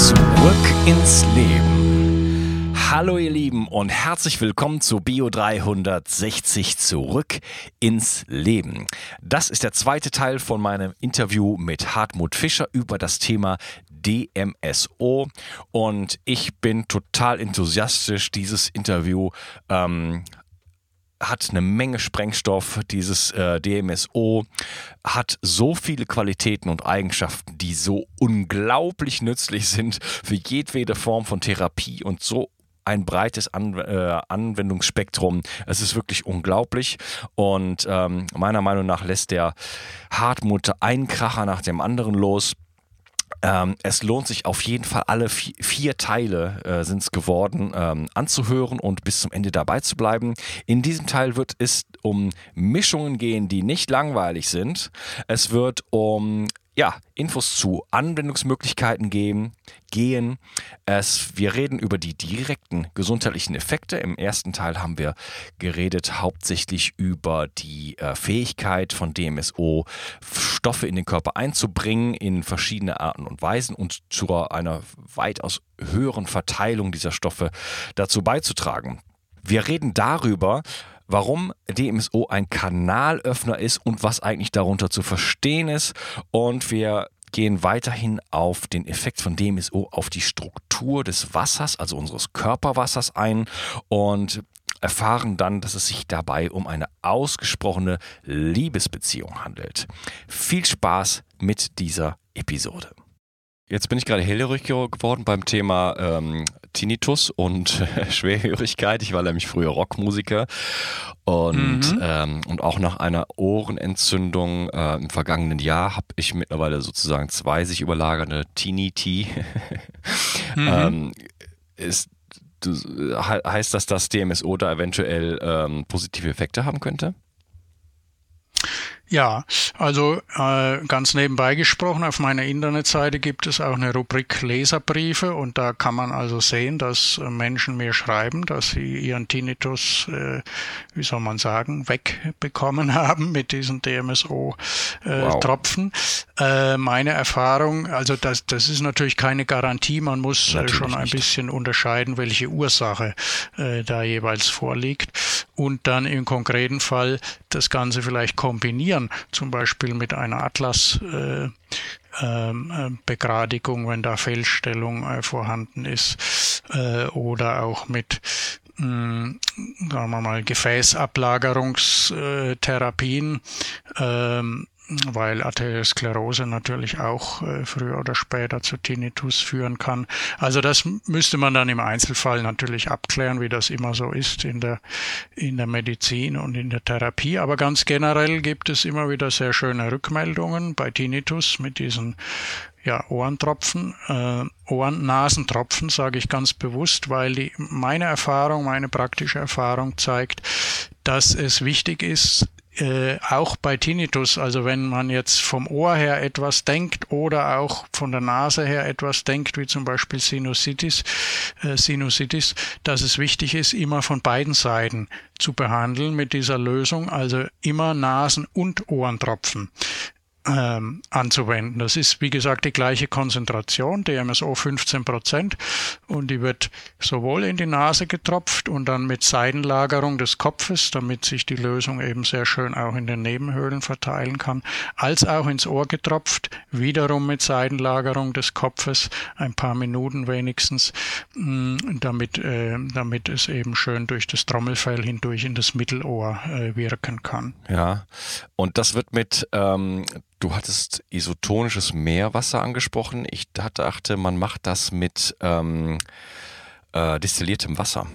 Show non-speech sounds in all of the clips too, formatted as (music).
Zurück ins Leben. Hallo ihr Lieben und herzlich willkommen zu Bio 360 Zurück ins Leben. Das ist der zweite Teil von meinem Interview mit Hartmut Fischer über das Thema DMSO und ich bin total enthusiastisch, dieses Interview ähm, hat eine Menge Sprengstoff. Dieses äh, DMSO hat so viele Qualitäten und Eigenschaften, die so unglaublich nützlich sind für jedwede Form von Therapie und so ein breites An äh, Anwendungsspektrum. Es ist wirklich unglaublich und ähm, meiner Meinung nach lässt der Hartmut einen Kracher nach dem anderen los. Ähm, es lohnt sich auf jeden Fall, alle vier, vier Teile äh, sind es geworden, ähm, anzuhören und bis zum Ende dabei zu bleiben. In diesem Teil wird es um Mischungen gehen, die nicht langweilig sind. Es wird um ja, Infos zu Anwendungsmöglichkeiten geben, gehen. Es, wir reden über die direkten gesundheitlichen Effekte. Im ersten Teil haben wir geredet hauptsächlich über die äh, Fähigkeit von DMSO, Stoffe in den Körper einzubringen in verschiedene Arten und Weisen und zu einer weitaus höheren Verteilung dieser Stoffe dazu beizutragen. Wir reden darüber, warum DMSO ein Kanalöffner ist und was eigentlich darunter zu verstehen ist. Und wir gehen weiterhin auf den Effekt von DMSO auf die Struktur des Wassers, also unseres Körperwassers ein und erfahren dann, dass es sich dabei um eine ausgesprochene Liebesbeziehung handelt. Viel Spaß mit dieser Episode. Jetzt bin ich gerade hellhörig geworden beim Thema ähm, Tinnitus und äh, (laughs) Schwerhörigkeit. Ich war nämlich früher Rockmusiker und, mhm. ähm, und auch nach einer Ohrenentzündung äh, im vergangenen Jahr habe ich mittlerweile sozusagen zwei sich überlagernde Tinnitus. (laughs) mhm. ähm, ist, heißt das, dass DMSO da eventuell ähm, positive Effekte haben könnte? Ja, also äh, ganz nebenbei gesprochen, auf meiner Internetseite gibt es auch eine Rubrik Leserbriefe und da kann man also sehen, dass äh, Menschen mir schreiben, dass sie ihren Tinnitus, äh, wie soll man sagen, wegbekommen (laughs) haben mit diesen DMSO-Tropfen. Äh, wow. Äh, meine Erfahrung, also das, das ist natürlich keine Garantie, man muss äh, schon ein nicht. bisschen unterscheiden, welche Ursache da jeweils vorliegt und dann im konkreten Fall das Ganze vielleicht kombinieren kombinieren, zum Beispiel mit einer Atlas. Äh, ähm, äh, Begradigung, wenn da Fehlstellung äh, vorhanden ist, äh, oder auch mit mh, mm, sagen wir mal, Gefäßablagerungstherapien, ähm, weil Arteriosklerose natürlich auch äh, früher oder später zu Tinnitus führen kann. Also das müsste man dann im Einzelfall natürlich abklären, wie das immer so ist in der, in der Medizin und in der Therapie. Aber ganz generell gibt es immer wieder sehr schöne Rückmeldungen bei Tinnitus mit diesen ja, Ohrentropfen, äh, Ohren-Nasentropfen, sage ich ganz bewusst, weil die, meine Erfahrung, meine praktische Erfahrung zeigt, dass es wichtig ist, äh, auch bei Tinnitus, also wenn man jetzt vom Ohr her etwas denkt oder auch von der Nase her etwas denkt, wie zum Beispiel Sinusitis, äh, Sinusitis, dass es wichtig ist, immer von beiden Seiten zu behandeln mit dieser Lösung, also immer Nasen- und Ohrentropfen ähm, anzuwenden. Das ist, wie gesagt, die gleiche Konzentration, DMSO 15 Prozent, und die wird sowohl in die Nase getropft und dann mit Seitenlagerung des Kopfes, damit sich die Lösung eben sehr schön auch in den Nebenhöhlen verteilen kann, als auch ins Ohr getropft, wiederum mit Seitenlagerung des Kopfes, ein paar Minuten wenigstens, mm, damit, äh, damit es eben schön durch das Trommelfell hindurch in das Mittelohr äh, wirken kann. Ja, und das wird mit ähm Du hattest isotonisches Meerwasser angesprochen. Ich dachte, man macht das mit ähm, äh, destilliertem Wasser.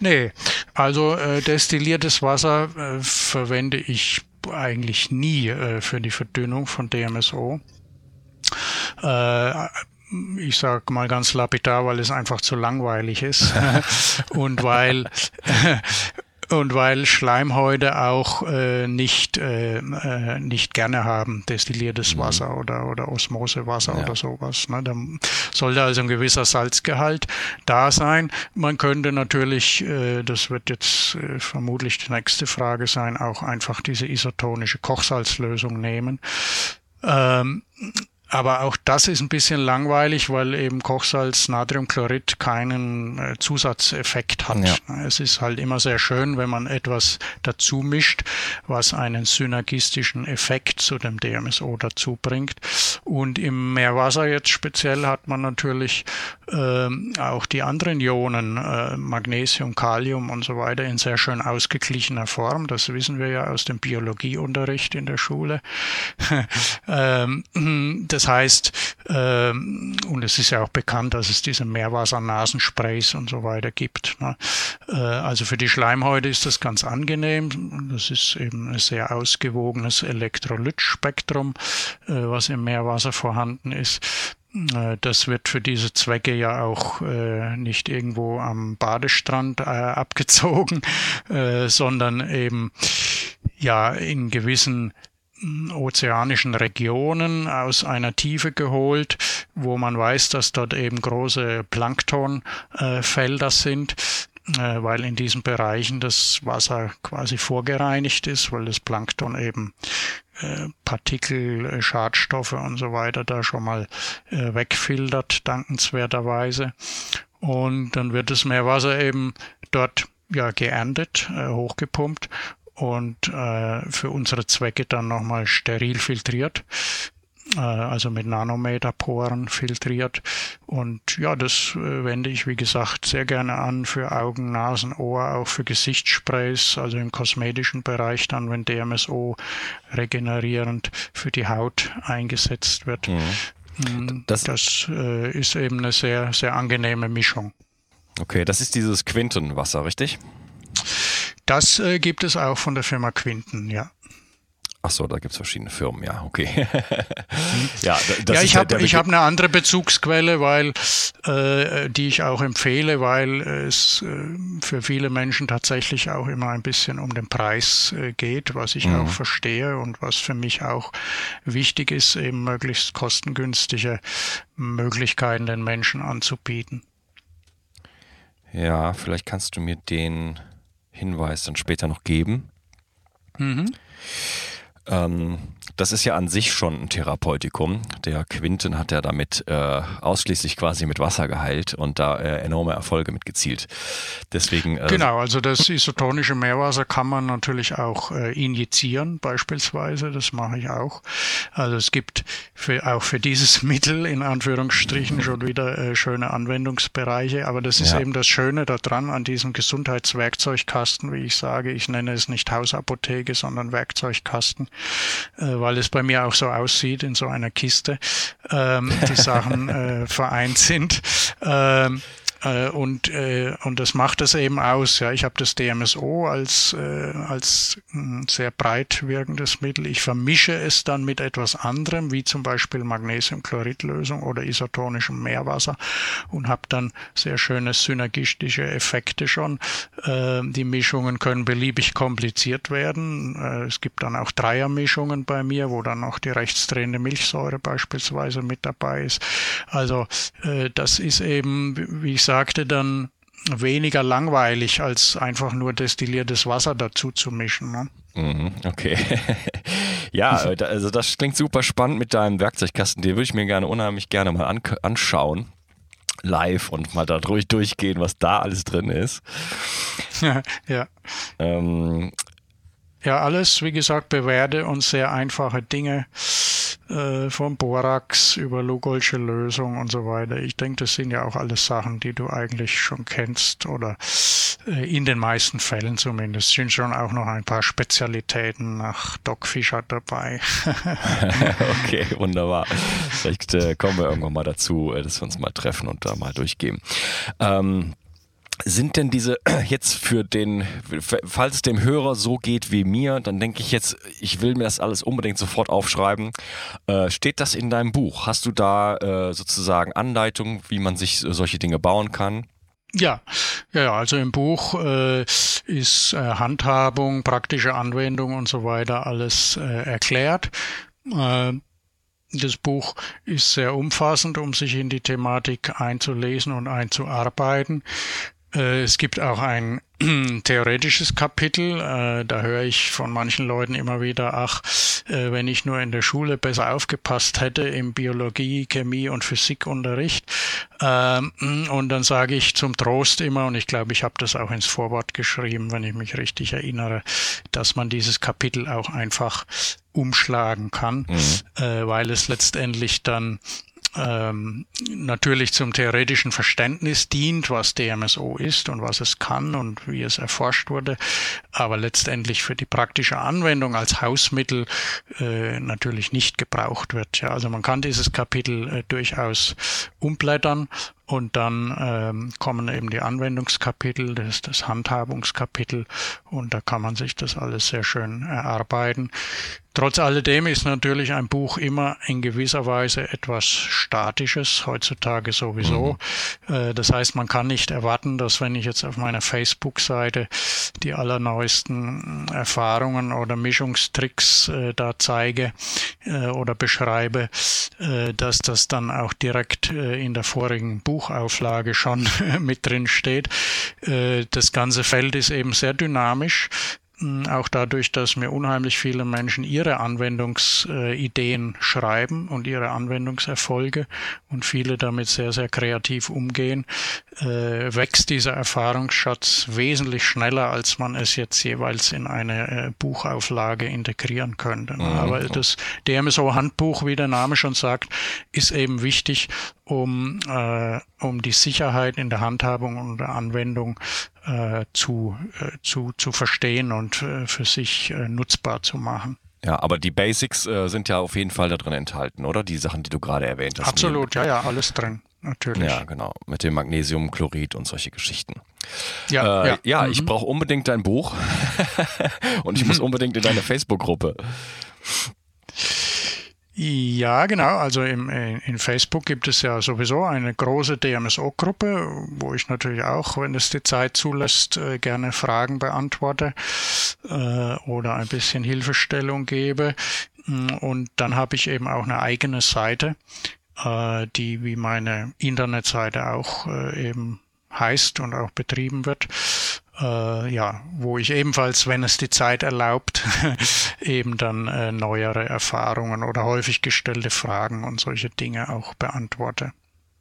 Nee, also äh, destilliertes Wasser äh, verwende ich eigentlich nie äh, für die Verdünnung von DMSO. Äh, ich sage mal ganz lapidar, weil es einfach zu langweilig ist (laughs) und weil und weil Schleimhäute auch äh, nicht, äh, äh, nicht gerne haben, destilliertes mhm. Wasser oder, oder Osmosewasser ja. oder sowas. Ne? Da sollte also ein gewisser Salzgehalt da sein. Man könnte natürlich, äh, das wird jetzt äh, vermutlich die nächste Frage sein, auch einfach diese isotonische Kochsalzlösung nehmen. Ähm, aber auch das ist ein bisschen langweilig, weil eben Kochsalz Natriumchlorid keinen äh, Zusatzeffekt hat. Ja. Es ist halt immer sehr schön, wenn man etwas dazu mischt, was einen synergistischen Effekt zu dem DMSO dazu bringt. Und im Meerwasser jetzt speziell hat man natürlich ähm, auch die anderen Ionen, äh, Magnesium, Kalium und so weiter in sehr schön ausgeglichener Form. Das wissen wir ja aus dem Biologieunterricht in der Schule. (laughs) ähm, das das heißt, ähm, und es ist ja auch bekannt, dass es diese Meerwasser-Nasensprays und so weiter gibt. Ne? Äh, also für die Schleimhäute ist das ganz angenehm. Das ist eben ein sehr ausgewogenes Elektrolytspektrum, äh, was im Meerwasser vorhanden ist. Äh, das wird für diese Zwecke ja auch äh, nicht irgendwo am Badestrand äh, abgezogen, (laughs) äh, sondern eben ja in gewissen ozeanischen Regionen aus einer Tiefe geholt, wo man weiß, dass dort eben große Planktonfelder sind, äh, weil in diesen Bereichen das Wasser quasi vorgereinigt ist, weil das Plankton eben äh, Partikel, äh, Schadstoffe und so weiter da schon mal wegfiltert, dankenswerterweise. Und dann wird das Meerwasser eben dort ja geerntet, hochgepumpt und äh, für unsere Zwecke dann nochmal steril filtriert, äh, also mit Nanometerporen filtriert. Und ja, das äh, wende ich, wie gesagt, sehr gerne an für Augen, Nasen, Ohr, auch für Gesichtssprays, also im kosmetischen Bereich dann, wenn DMSO regenerierend für die Haut eingesetzt wird. Mhm. Mm, das, das äh, ist eben eine sehr, sehr angenehme Mischung. Okay, das ist dieses Quintenwasser, richtig? Das äh, gibt es auch von der Firma Quinten, ja. Ach so, da gibt es verschiedene Firmen, ja, okay. (laughs) ja, ja, ich habe hab eine andere Bezugsquelle, weil äh, die ich auch empfehle, weil es äh, für viele Menschen tatsächlich auch immer ein bisschen um den Preis äh, geht, was ich mhm. auch verstehe und was für mich auch wichtig ist, eben möglichst kostengünstige Möglichkeiten den Menschen anzubieten. Ja, vielleicht kannst du mir den Hinweis dann später noch geben. Mhm. Ähm, das ist ja an sich schon ein Therapeutikum. Der Quinten hat ja damit äh, ausschließlich quasi mit Wasser geheilt und da äh, enorme Erfolge mitgezielt. Deswegen. Äh, genau, also das isotonische Meerwasser kann man natürlich auch äh, injizieren, beispielsweise. Das mache ich auch. Also es gibt für, auch für dieses (laughs) Mittel in Anführungsstrichen schon wieder äh, schöne Anwendungsbereiche. Aber das ist ja. eben das Schöne daran an diesem Gesundheitswerkzeugkasten, wie ich sage. Ich nenne es nicht Hausapotheke, sondern Werkzeugkasten äh, weil es bei mir auch so aussieht in so einer Kiste, ähm, die Sachen (laughs) äh, vereint sind. Ähm, äh, und, äh, und das macht es eben aus. Ja, ich habe das DMSO als, äh, als hm, sehr breit wirkendes Mittel. Ich vermische es dann mit etwas anderem, wie zum Beispiel Magnesiumchloridlösung oder isotonischem Meerwasser und habe dann sehr schöne synergistische Effekte schon. Äh, die Mischungen können beliebig kompliziert werden. Äh, es gibt dann auch Dreiermischungen bei mir, wo dann noch die rechtsdrehende Milchsäure beispielsweise mit dabei ist. Also äh, das ist eben, wie ich sage, sagte, dann weniger langweilig, als einfach nur destilliertes Wasser dazu zu mischen. Ne? Mhm, okay. (laughs) ja, äh, also das klingt super spannend mit deinem Werkzeugkasten. Den würde ich mir gerne unheimlich gerne mal an anschauen. Live und mal da ruhig durchgehen, was da alles drin ist. ja. (laughs) ja. Ähm, ja, alles, wie gesagt, bewährte und sehr einfache Dinge äh, vom Borax über Lugolsche Lösung und so weiter. Ich denke, das sind ja auch alles Sachen, die du eigentlich schon kennst oder äh, in den meisten Fällen zumindest. Es sind schon auch noch ein paar Spezialitäten nach Doc Fischer dabei. (laughs) (laughs) okay, wunderbar. Vielleicht äh, kommen wir irgendwann mal dazu, äh, dass wir uns mal treffen und da mal durchgehen. Ähm, sind denn diese jetzt für den, falls es dem Hörer so geht wie mir, dann denke ich jetzt, ich will mir das alles unbedingt sofort aufschreiben. Äh, steht das in deinem Buch? Hast du da äh, sozusagen Anleitungen, wie man sich solche Dinge bauen kann? Ja, ja, also im Buch äh, ist äh, Handhabung, praktische Anwendung und so weiter alles äh, erklärt. Äh, das Buch ist sehr umfassend, um sich in die Thematik einzulesen und einzuarbeiten. Äh, es gibt auch ein (clears throat) theoretisches Kapitel. Äh, da höre ich von manchen Leuten immer wieder, ach, äh, wenn ich nur in der Schule besser aufgepasst hätte im Biologie, Chemie und Physikunterricht. Ähm, und dann sage ich zum Trost immer, und ich glaube, ich habe das auch ins Vorwort geschrieben, wenn ich mich richtig erinnere, dass man dieses Kapitel auch einfach umschlagen kann, mhm. weil es letztendlich dann ähm, natürlich zum theoretischen Verständnis dient, was DMSO ist und was es kann und wie es erforscht wurde, aber letztendlich für die praktische Anwendung als Hausmittel äh, natürlich nicht gebraucht wird. Ja, also man kann dieses Kapitel äh, durchaus umblättern und dann ähm, kommen eben die Anwendungskapitel, das ist das Handhabungskapitel und da kann man sich das alles sehr schön erarbeiten. Trotz alledem ist natürlich ein Buch immer in gewisser Weise etwas Statisches, heutzutage sowieso. Mhm. Äh, das heißt, man kann nicht erwarten, dass wenn ich jetzt auf meiner Facebook-Seite die allerneuesten Erfahrungen oder Mischungstricks äh, da zeige äh, oder beschreibe, dass das dann auch direkt in der vorigen Buchauflage schon (laughs) mit drin steht. Das ganze Feld ist eben sehr dynamisch auch dadurch, dass mir unheimlich viele Menschen ihre Anwendungsideen schreiben und ihre Anwendungserfolge und viele damit sehr, sehr kreativ umgehen, äh, wächst dieser Erfahrungsschatz wesentlich schneller, als man es jetzt jeweils in eine äh, Buchauflage integrieren könnte. Mhm. Aber das DMSO-Handbuch, wie der Name schon sagt, ist eben wichtig, um, äh, um die Sicherheit in der Handhabung und der Anwendung äh, zu, äh, zu, zu verstehen und äh, für sich äh, nutzbar zu machen. Ja, aber die Basics äh, sind ja auf jeden Fall da drin enthalten, oder? Die Sachen, die du gerade erwähnt hast. Absolut, ja, ja, alles drin, natürlich. Ja, genau. Mit dem Magnesiumchlorid und solche Geschichten. Ja, äh, ja. ja mhm. ich brauche unbedingt dein Buch (laughs) und ich muss (laughs) unbedingt in deine Facebook-Gruppe. Ja, genau. Also im, äh, in Facebook gibt es ja sowieso eine große DMSO-Gruppe, wo ich natürlich auch, wenn es die Zeit zulässt, äh, gerne Fragen beantworte äh, oder ein bisschen Hilfestellung gebe. Mm, und dann habe ich eben auch eine eigene Seite, die wie meine Internetseite auch eben heißt und auch betrieben wird äh, ja, wo ich ebenfalls, wenn es die Zeit erlaubt, (laughs) eben dann äh, neuere Erfahrungen oder häufig gestellte Fragen und solche Dinge auch beantworte.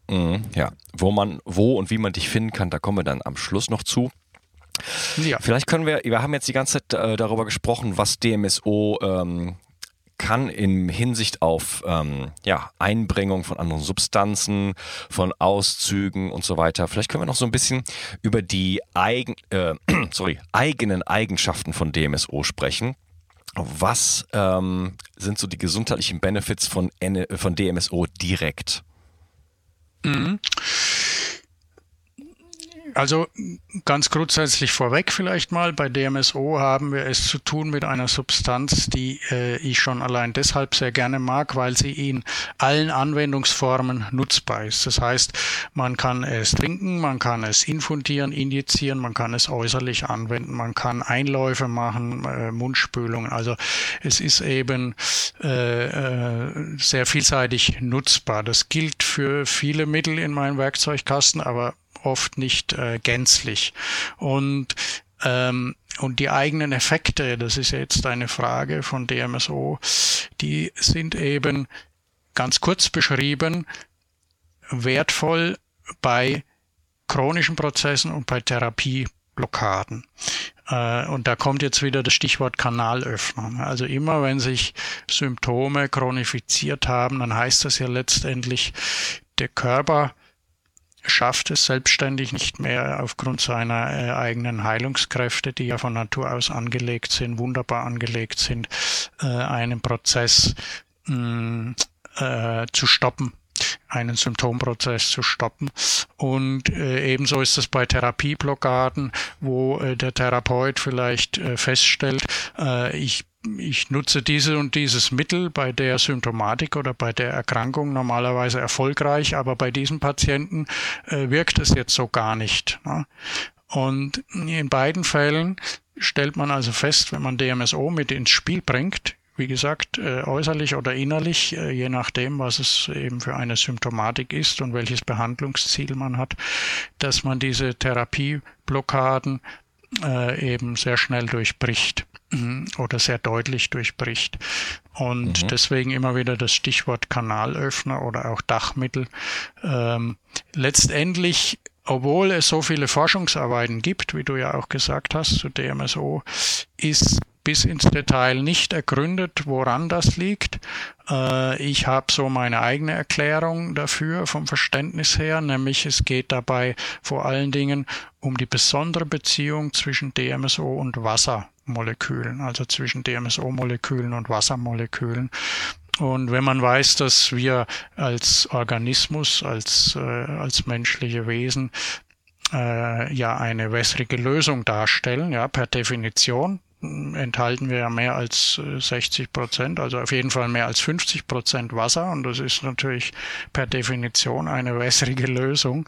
Mhm, ja, wo man, wo und wie man dich finden kann, da kommen wir dann am Schluss noch zu. Ja. Vielleicht können wir, wir haben jetzt die ganze Zeit äh, darüber gesprochen, was DMSO ähm, kann in Hinsicht auf ähm, ja, Einbringung von anderen Substanzen, von Auszügen und so weiter. Vielleicht können wir noch so ein bisschen über die eigen, äh, (clears throat) sorry, eigenen Eigenschaften von DMSO sprechen. Was ähm, sind so die gesundheitlichen Benefits von, von DMSO direkt? Mhm. Also ganz grundsätzlich vorweg vielleicht mal, bei DMSO haben wir es zu tun mit einer Substanz, die äh, ich schon allein deshalb sehr gerne mag, weil sie in allen Anwendungsformen nutzbar ist. Das heißt, man kann es trinken, man kann es infundieren, injizieren, man kann es äußerlich anwenden, man kann Einläufe machen, äh, Mundspülungen. Also es ist eben äh, äh sehr vielseitig nutzbar. Das gilt für viele Mittel in meinem Werkzeugkasten, aber oft nicht äh, gänzlich. Und ähm, und die eigenen Effekte, das ist jetzt eine Frage von DMSO, die sind eben ganz kurz beschrieben wertvoll bei chronischen Prozessen und bei Therapieblockaden. Äh, und da kommt jetzt wieder das Stichwort Kanalöffnung. Also immer wenn sich Symptome chronifiziert haben, dann heißt das ja letztendlich, der Körper schafft es selbstständig nicht mehr aufgrund seiner äh, eigenen Heilungskräfte, die ja von Natur aus angelegt sind, wunderbar angelegt sind, äh, einen Prozess mm, äh, zu stoppen. einen Symptomprozess zu stoppen. Und äh, ebenso ist es bei Therapieblockaden, wo äh, der Therapeut vielleicht äh, feststellt, ich ich nutze diese und dieses Mittel bei der Symptomatik oder bei der Erkrankung normalerweise erfolgreich, aber bei diesem Patienten äh, wirkt es jetzt so gar nicht. Ne? Und in beiden Fällen stellt man also fest, wenn man DMSO mit ins Spiel bringt, wie gesagt, äh, äußerlich oder innerlich, äh, je nachdem, was es eben für eine Symptomatik ist und welches Behandlungsziel man hat, dass man diese Therapieblockaden äh, eben sehr schnell durchbricht mhm, oder sehr deutlich durchbricht. Und mhm. deswegen immer wieder das Stichwort Kanalöffner oder auch Dachmittel. Ähm, letztendlich obwohl es so viele Forschungsarbeiten gibt, wie du ja auch gesagt hast, zu DMSO, ist bis ins Detail nicht ergründet, woran das liegt. Äh, ich habe so meine eigene Erklärung dafür vom Verständnis her, nämlich es geht dabei vor allen Dingen um die besondere Beziehung zwischen DMSO und Wassermolekülen, also zwischen DMSO-Molekülen und Wassermolekülen. Und wenn man weiß, dass wir als Organismus, als, äh, als menschliche Wesen äh, ja eine wässrige Lösung darstellen, ja, per Definition, enthalten wir ja mehr als 60 äh, Prozent, also auf jeden Fall mehr als 50 Prozent Wasser und das ist natürlich per Definition eine wässrige Lösung.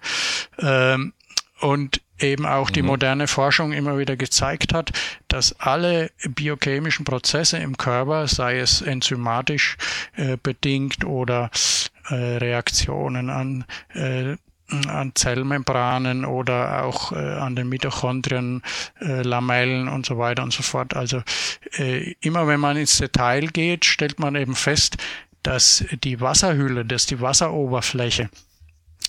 Ähm, und eben auch die mhm. moderne Forschung immer wieder gezeigt hat, dass alle biochemischen Prozesse im Körper, sei es enzymatisch äh, bedingt oder äh, Reaktionen an an Zellmembranen oder auch äh, an den Mitochondrien, äh, Lamellen und so weiter und so fort. Also äh, immer wenn man ins Detail geht, stellt man eben fest, dass die Wasserhülle, dass die Wasseroberfläche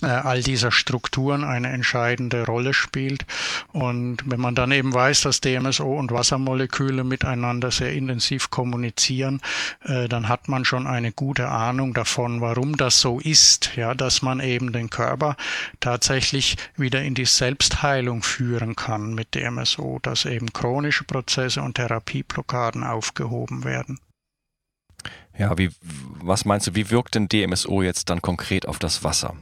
all dieser Strukturen eine entscheidende Rolle spielt. Und wenn man dann eben weiß, dass DMSO und Wassermoleküle miteinander sehr intensiv kommunizieren, äh, dann hat man schon eine gute Ahnung davon, warum das so ist, ja, dass man eben den Körper tatsächlich wieder in die Selbstheilung führen kann mit DMSO, dass eben chronische Prozesse und Therapieblockaden aufgehoben werden. Ja, wie, was meinst du, wie wirkt denn DMSO jetzt dann konkret auf das Wasser?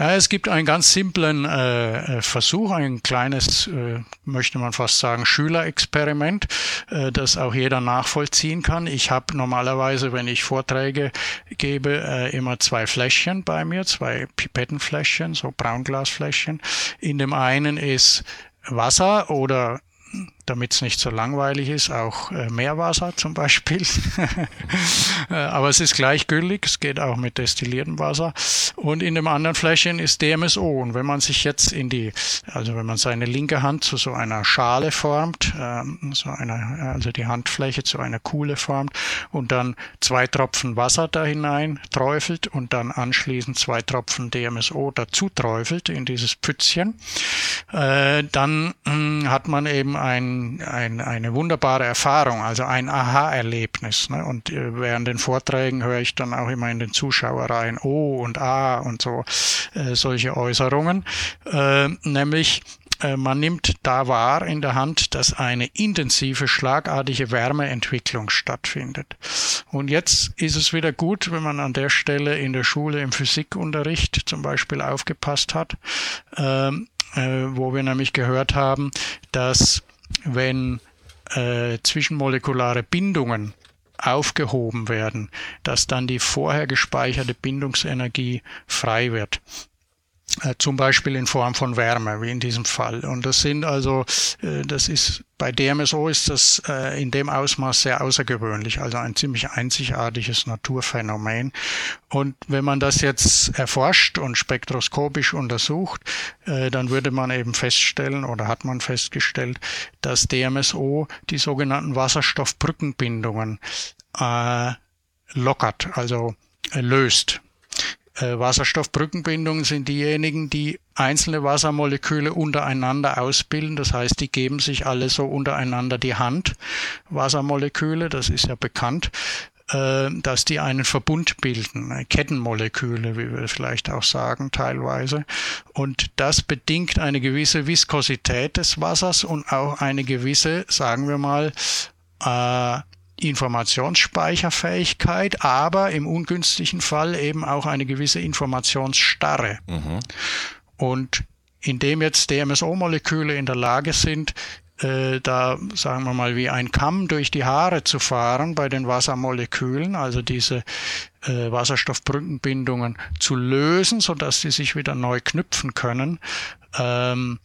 Ja, es gibt einen ganz simplen äh, äh, Versuch, ein kleines, äh, möchte man fast sagen, Schülerexperiment, äh, das auch jeder nachvollziehen kann. Ich habe normalerweise, wenn ich Vorträge gebe, äh, immer zwei Fläschchen bei mir, zwei Pipettenfläschchen, so Braunglasfläschchen. In dem einen ist Wasser oder damit es nicht so langweilig ist, auch äh, Meerwasser (laughs) zum Beispiel. Äh, aber es ist gleichgültig, es geht auch mit destilliertem Wasser. Und in dem anderen Fläschchen ist DMSO. Und wenn man sich jetzt in die, also wenn man seine linke Hand zu so einer Schale formt, ähm, so einer, also die Handfläche zu einer Kuhle formt und dann zwei Tropfen Wasser da hinein träufelt und dann anschließend zwei Tropfen DMSO dazu träufelt in dieses Pfützchen, äh, dann mh, hm, hat man eben ein ein, eine wunderbare Erfahrung, also ein Aha-Erlebnis. Ne? Und äh, während den Vorträgen höre ich dann auch immer in den Zuschauereien O und A und so äh, solche Äußerungen, äh, nämlich äh, man nimmt da wahr in der Hand, dass eine intensive, schlagartige Wärmeentwicklung stattfindet. Und jetzt ist es wieder gut, wenn man an der Stelle in der Schule im Physikunterricht zum Beispiel aufgepasst hat, ähm, äh, wo wir nämlich gehört haben, dass wenn äh, zwischenmolekulare Bindungen aufgehoben werden, dass dann die vorher gespeicherte Bindungsenergie frei wird. Äh, zum Beispiel in Form von Wärme, wie in diesem Fall. Und das sind also, äh, das ist bei DMSO ist das äh, in dem Ausmaß sehr außergewöhnlich, also ein ziemlich einzigartiges Naturphänomen. Und wenn man das jetzt erforscht und spektroskopisch untersucht, dann würde man eben feststellen oder hat man festgestellt, dass DMSO die sogenannten Wasserstoffbrückenbindungen lockert, also löst. Äh, Wasserstoffbrückenbindungen sind diejenigen, die einzelne Wassermoleküle untereinander ausbilden. Das heißt, die geben sich alle so untereinander die Hand. Wassermoleküle, das ist ja bekannt, äh, dass die einen Verbund bilden, äh, Kettenmoleküle, wie wir vielleicht auch sagen teilweise. Und das bedingt eine gewisse Viskosität des Wassers und auch eine gewisse, sagen wir mal, Informationsspeicherfähigkeit, aber im ungünstigen Fall eben auch eine gewisse Informationsstarre. Mhm. Und indem jetzt DMSO-Moleküle in der Lage sind, äh, da sagen wir mal wie ein Kamm durch die Haare zu fahren bei den Wassermolekülen, also diese äh, Wasserstoffbrückenbindungen zu lösen, sodass sie sich wieder neu knüpfen können, ähm,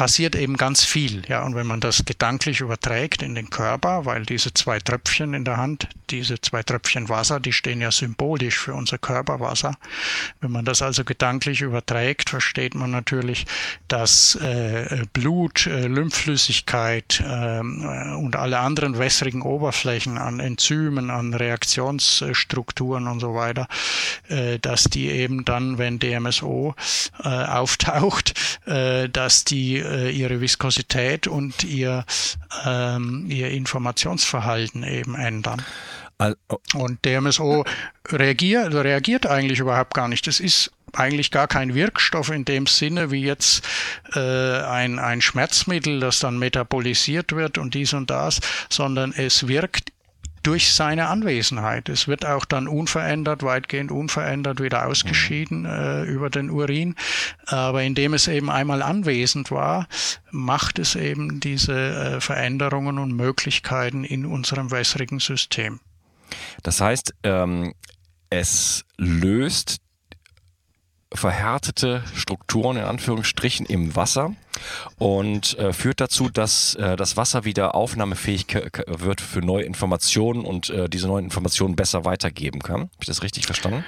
passiert eben ganz viel. Ja, und wenn man das gedanklich überträgt in den Körper, weil diese zwei Tröpfchen in der Hand, diese zwei Tröpfchen Wasser, die stehen ja symbolisch für unser Körperwasser. Wenn man das also gedanklich überträgt, versteht man natürlich, dass äh, Blut, äh, Lymphflüssigkeit äh, und alle anderen wässrigen Oberflächen an Enzymen, an Reaktionsstrukturen und so weiter, äh, dass die eben dann, wenn DMSO äh, auftaucht, äh, dass die äh, ihre Viskosität und ihr, ähm, ihr Informationsverhalten eben ändern. Oh. Und DMSO reagiert, reagiert eigentlich überhaupt gar nicht. Das ist eigentlich gar kein Wirkstoff in dem Sinne wie jetzt äh, ein, ein Schmerzmittel, das dann metabolisiert wird und dies und das, sondern es wirkt durch seine Anwesenheit. Es wird auch dann unverändert, weitgehend unverändert wieder ausgeschieden äh, über den Urin. Aber indem es eben einmal anwesend war, macht es eben diese äh, Veränderungen und Möglichkeiten in unserem wässrigen System. Das heißt, ähm, es löst verhärtete Strukturen in Anführungsstrichen im Wasser und äh, führt dazu, dass äh, das Wasser wieder aufnahmefähig wird für neue Informationen und äh, diese neuen Informationen besser weitergeben kann. Habe ich das richtig verstanden?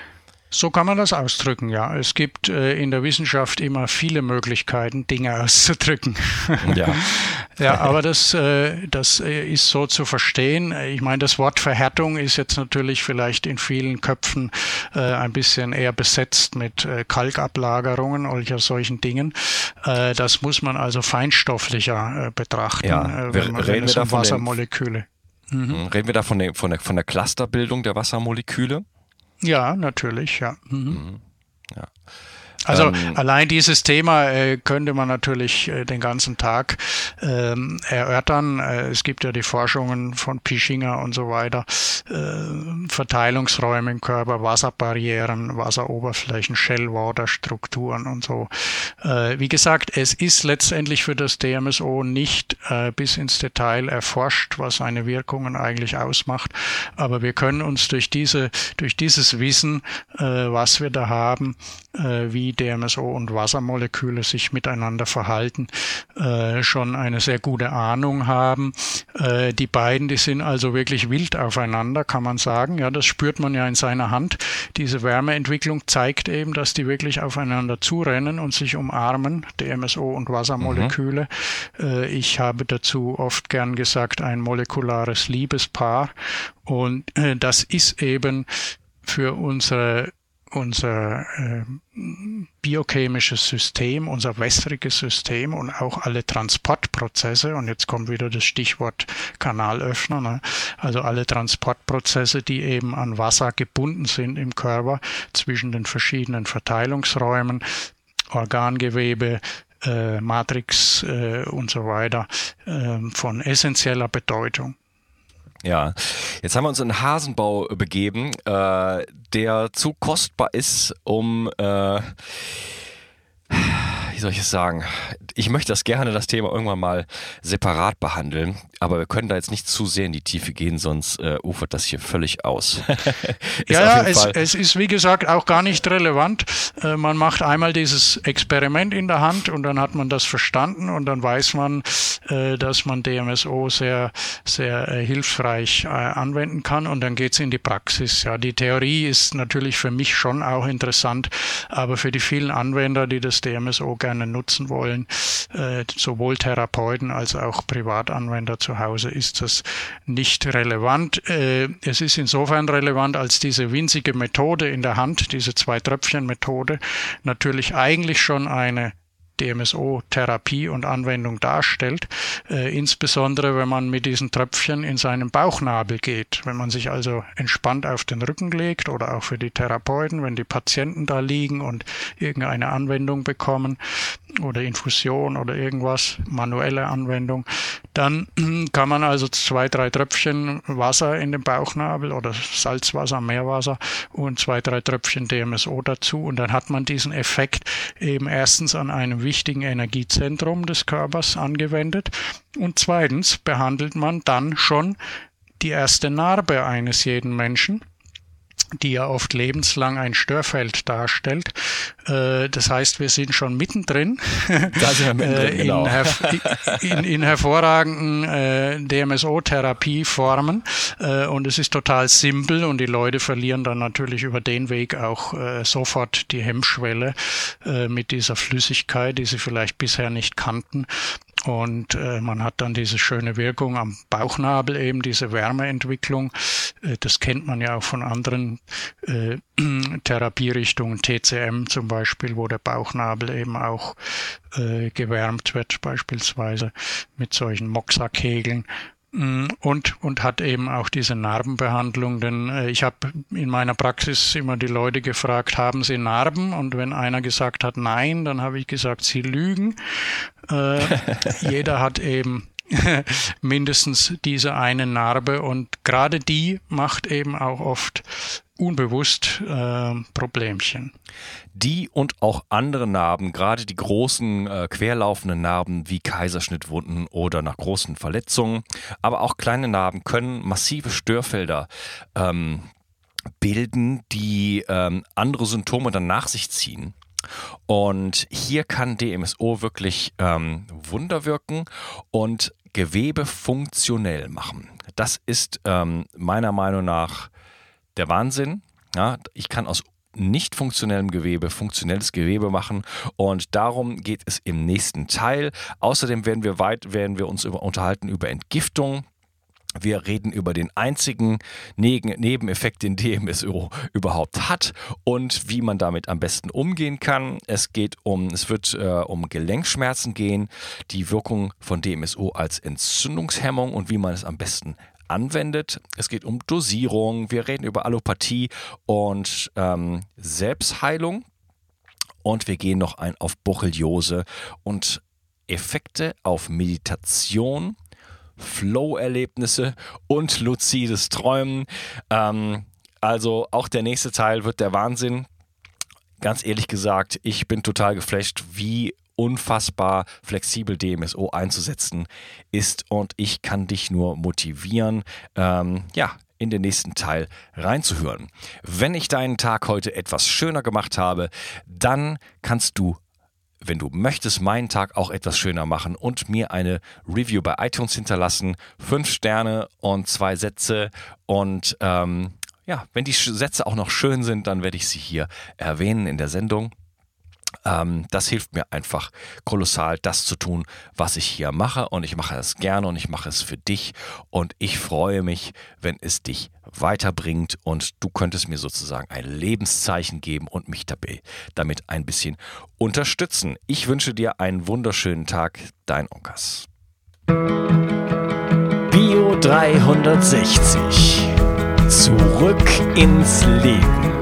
So kann man das ausdrücken, ja. Es gibt äh, in der Wissenschaft immer viele Möglichkeiten, Dinge (laughs) auszudrücken. Ja, ja aber das, äh, das äh, ist so zu verstehen. Ich meine, das Wort Verhärtung ist jetzt natürlich vielleicht in vielen Köpfen äh, ein bisschen eher besetzt mit äh, Kalkablagerungen oder solchen Dingen. Äh, das muss man also feinstofflicher äh, betrachten, ja, äh, wenn, man, wenn es um Wassermoleküle. Mhm. Reden wir da von der, von der, von der Clusterbildung der Wassermoleküle? Ja, natürlich, ja. Mhm. mhm. ja. Also ähm, allein dieses Thema äh, könnte man natürlich äh, den ganzen Tag ähm, erörtern. Äh, es gibt ja die Forschungen von Pischinger und so weiter. Äh, Verteilungsräume im Körper, Wasserbarrieren, Wasseroberflächen, Shellwater-Strukturen und so. Äh, wie gesagt, es ist letztendlich für das DMSO nicht äh, bis ins Detail erforscht, was seine Wirkungen eigentlich ausmacht. Aber wir können uns durch diese, durch dieses Wissen, was wir da haben, wie DMSO und Wassermoleküle sich miteinander verhalten, äh, schon eine sehr gute Ahnung haben. Äh, die beiden, die sind also wirklich wild aufeinander, kann man sagen. Ja, das spürt man ja in seiner Hand. Diese Wärmeentwicklung zeigt eben, dass die wirklich aufeinander zurennen und sich umarmen, DMSO und Wassermoleküle. Mhm. Äh, ich habe dazu oft gern gesagt, ein molekulares Liebespaar. Und äh, das ist eben für unsere unser äh, biochemisches System, unser wässriges System und auch alle Transportprozesse, und jetzt kommt wieder das Stichwort Kanalöffner, ne? also alle Transportprozesse, die eben an Wasser gebunden sind im Körper zwischen den verschiedenen Verteilungsräumen, Organgewebe, äh, Matrix äh, und so weiter, äh, von essentieller Bedeutung. Ja, jetzt haben wir uns in den Hasenbau begeben, äh, der zu kostbar ist, um äh, soll ich es sagen? Ich möchte das gerne, das Thema irgendwann mal separat behandeln, aber wir können da jetzt nicht zu sehr in die Tiefe gehen, sonst äh, ufert das hier völlig aus. (laughs) ja, es, es, ist wie gesagt auch gar nicht relevant. Äh, man macht einmal dieses Experiment in der Hand und dann hat man das verstanden und dann weiß man, äh, dass man DMSO sehr, sehr äh, hilfreich äh, anwenden kann und dann geht es in die Praxis. Ja, die Theorie ist natürlich für mich schon auch interessant, aber für die vielen Anwender, die das DMSO gerne nutzen wollen, sowohl Therapeuten als auch Privatanwender zu Hause, ist das nicht relevant. Äh, es ist insofern relevant, als diese winzige Methode in der Hand, diese Zwei-Tröpfchen-Methode, natürlich eigentlich schon eine DMSO-Therapie und Anwendung darstellt, äh, insbesondere wenn man mit diesen Tröpfchen in seinen Bauchnabel geht. Wenn man sich also entspannt auf den Rücken legt oder auch für die Therapeuten, wenn die Patienten da liegen und irgendeine Anwendung bekommen, oder Infusion oder irgendwas, manuelle Anwendung, dann (clears throat) kann man also zwei, drei Tröpfchen Wasser in den Bauchnabel oder Salzwasser, Meerwasser und zwei, drei Tröpfchen DMSO dazu und dann hat man diesen Effekt eben erstens an einem wichtigen Energiezentrum des Körpers angewendet und zweitens behandelt man dann schon die erste Narbe eines jeden Menschen die ja oft lebenslang ein Störfeld darstellt. Äh, das heißt, wir sind schon mittendrin, (laughs) mittendrin äh, in, genau. in, in, hervorragenden äh, DMSO-Therapieformen. und es ist total simpel und die Leute verlieren dann natürlich über den Weg auch sofort die Hemmschwelle mit dieser Flüssigkeit, die sie vielleicht bisher nicht kannten. Und äh, man hat dann diese schöne Wirkung am Bauchnabel, eben diese Wärmeentwicklung. Äh, das kennt man ja auch von anderen äh, (clears throat) Therapierichtungen, TCM zum Beispiel, wo der Bauchnabel eben auch äh, gewärmt wird, beispielsweise mit solchen Moxa-Kegeln. Mm, und, und hat eben auch diese Narbenbehandlung, denn äh, ich habe in meiner Praxis immer die Leute gefragt, haben sie Narben? Und wenn einer gesagt hat nein, dann habe ich gesagt, sie lügen. Äh, (laughs) jeder hat eben (laughs) mindestens diese eine Narbe und gerade die macht eben auch oft unbewusst äh, Problemchen. Die und auch andere Narben, gerade die großen äh, querlaufenden Narben wie Kaiserschnittwunden oder nach großen Verletzungen, aber auch kleine Narben können massive Störfelder ähm, bilden, die ähm, andere Symptome dann nach sich ziehen. Und hier kann DMSO wirklich ähm, Wunder wirken und Gewebe funktionell machen. Das ist ähm, meiner Meinung nach der Wahnsinn. Ja, ich kann aus nicht funktionellem Gewebe funktionelles Gewebe machen und darum geht es im nächsten Teil. Außerdem werden wir weit werden wir uns über, unterhalten über Entgiftung. Wir reden über den einzigen Nebeneffekt, den DMSO überhaupt hat und wie man damit am besten umgehen kann. Es geht um, es wird äh, um Gelenkschmerzen gehen, die Wirkung von DMSO als Entzündungshemmung und wie man es am besten anwendet. Es geht um Dosierung. Wir reden über Allopathie und ähm, Selbstheilung. Und wir gehen noch ein auf Borreliose und Effekte auf Meditation Flow-Erlebnisse und luzides Träumen. Ähm, also auch der nächste Teil wird der Wahnsinn. Ganz ehrlich gesagt, ich bin total geflasht, wie unfassbar flexibel DMSO einzusetzen ist und ich kann dich nur motivieren, ähm, ja, in den nächsten Teil reinzuhören. Wenn ich deinen Tag heute etwas schöner gemacht habe, dann kannst du wenn du möchtest, meinen Tag auch etwas schöner machen und mir eine Review bei iTunes hinterlassen. Fünf Sterne und zwei Sätze. Und ähm, ja, wenn die Sätze auch noch schön sind, dann werde ich sie hier erwähnen in der Sendung. Ähm, das hilft mir einfach kolossal, das zu tun, was ich hier mache. Und ich mache es gerne und ich mache es für dich. Und ich freue mich, wenn es dich weiterbringt und du könntest mir sozusagen ein Lebenszeichen geben und mich dabei damit ein bisschen unterstützen. Ich wünsche dir einen wunderschönen Tag, dein Onkas. Bio 360. Zurück ins Leben.